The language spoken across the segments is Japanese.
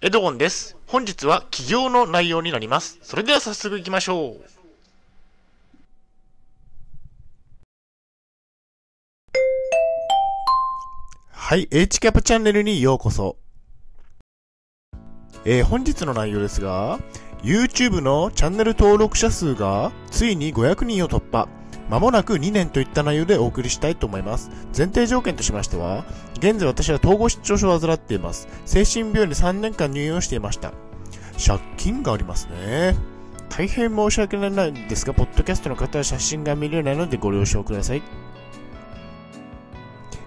エドゴンです。本日は起業の内容になります。それでは早速行きましょう。はい、H キャップチャンネルにようこそ。えー本日の内容ですが、YouTube のチャンネル登録者数がついに500人を突破。まもなく2年といった内容でお送りしたいと思います。前提条件としましては、現在私は統合失調症を患っています。精神病院に3年間入院をしていました。借金がありますね。大変申し訳ないんですが、ポッドキャストの方は写真が見れないのでご了承ください。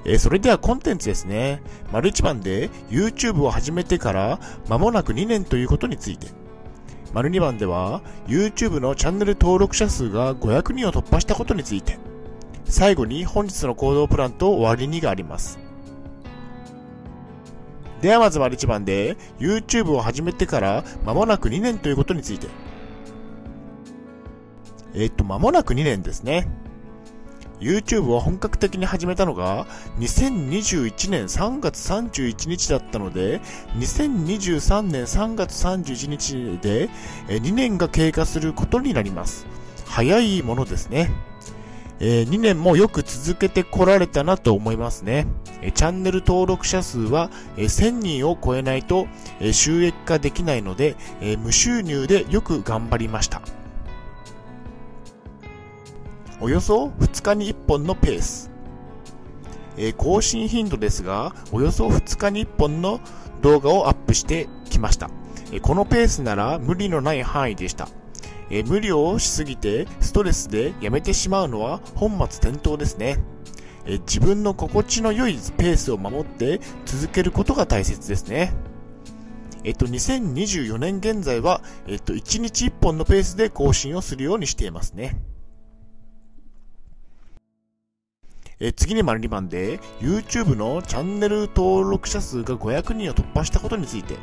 えーそれではコンテンツですね。丸一番で YouTube を始めてから間もなく2年ということについて。丸2番では YouTube のチャンネル登録者数が500人を突破したことについて。最後に本日の行動プランと終わりにがあります。ではまず丸1番で YouTube を始めてから間もなく2年ということについて。えっと、間もなく2年ですね。YouTube を本格的に始めたのが2021年3月31日だったので2023年3月31日で2年が経過することになります早いものですねえー2年もよく続けてこられたなと思いますね。えチャンネル登録者数は、え1000人を超えないと、え収益化できないので、え無収入でよく頑張りました。およそ2日に1本のペース。えー更新頻度ですが、およそ2日に1本の動画をアップしてきました。えーこのペースなら無理のない範囲でした。えー無理をしすぎてストレスでやめてしまうのは本末転倒ですね。え自分の心地の良いペースを守って続けることが大切ですね。えっと、2024年現在は、えっと、1日1本のペースで更新をするようにしていますね。え次に丸2番で、YouTube のチャンネル登録者数が500人を突破したことについて、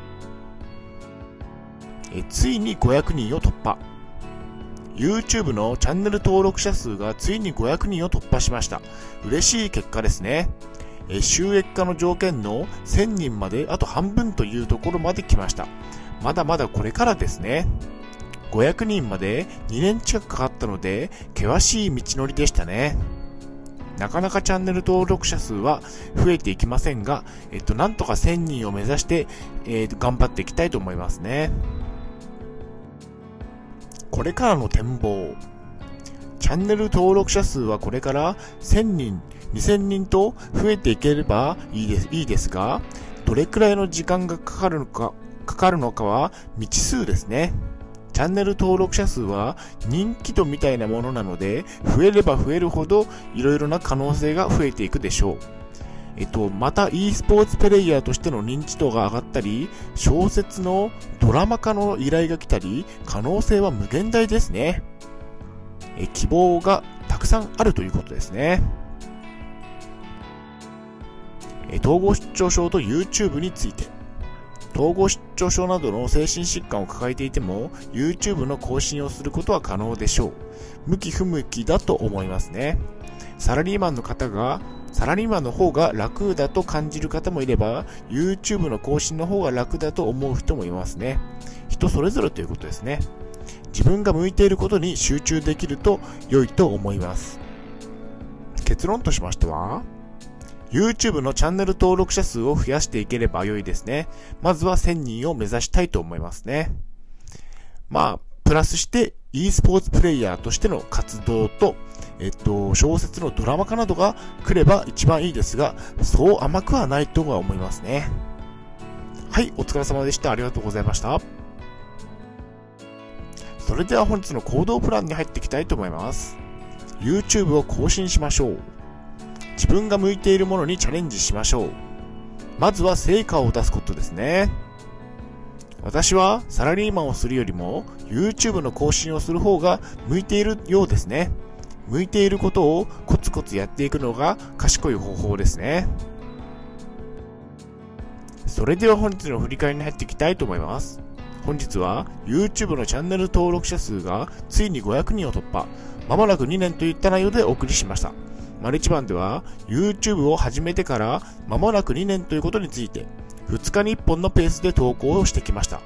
えついに500人を突破。YouTube のチャンネル登録者数がついに500人を突破しました。嬉しい結果ですね。え収益化の条件の1000人まであと半分というところまで来ました。まだまだこれからですね。500人まで2年近くかかったので、険しい道のりでしたね。なかなかチャンネル登録者数は増えていきませんが、えっと、なんとか1000人を目指して、えー頑張っていきたいと思いますね。これからの展望。チャンネル登録者数はこれから1000人、2000人と増えていければいいですいいですが、どれくらいの時間がかかるのか、かかるのかは未知数ですね。チャンネル登録者数は人気度みたいなものなので、増えれば増えるほどいろいろな可能性が増えていくでしょう。えっと、また e スポーツプレイヤーとしての認知度が上がったり、小説のドラマ化の依頼が来たり、可能性は無限大ですね。え希望がたくさんあるということですね。え統合失調症と YouTube について。統合失調症などの精神疾患を抱えていても YouTube の更新をすることは可能でしょう。向き不向きだと思いますね。サラリーマンの方がサラリーマンの方が楽だと感じる方もいれば YouTube の更新の方が楽だと思う人もいますね。人それぞれということですね。自分が向いていることに集中できると良いと思います。結論としましては YouTube のチャンネル登録者数を増やしていければ良いですね。まずは1000人を目指したいと思いますね。まあ、プラスして e スポーツプレイヤーとしての活動と、えっと、小説のドラマ化などが来れば一番いいですが、そう甘くはないとは思いますね。はい、お疲れ様でした。ありがとうございました。それでは本日の行動プランに入っていきたいと思います。YouTube を更新しましょう。自分が向いているものにチャレンジしましょう。まずは成果を出すことですね。私はサラリーマンをするよりも YouTube の更新をする方が向いているようですね。向いていることをコツコツやっていくのが賢い方法ですね。それでは本日の振り返りに入っていきたいと思います。本日は YouTube のチャンネル登録者数がついに500人を突破。まもなく2年といった内容でお送りしました。丸一番では YouTube を始めてから間もなく2年ということについて2日に1本のペースで投稿をしてきました。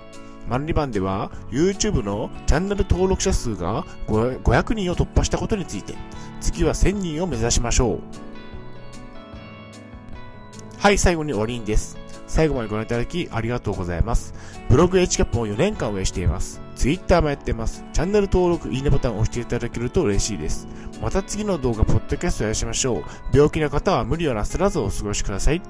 マンリバンでは YouTube のチャンネル登録者数が500人を突破したことについて次は1000人を目指しましょう。はい、最後に終わりです。最後までご覧いただきありがとうございます。ブログ HCAP を4年間運営しています。Twitter もやってます。チャンネル登録、いいねボタンを押していただけると嬉しいです。また次の動画、ポッドキャストをやしましょう。病気の方は無理をなさらずお過ごしください。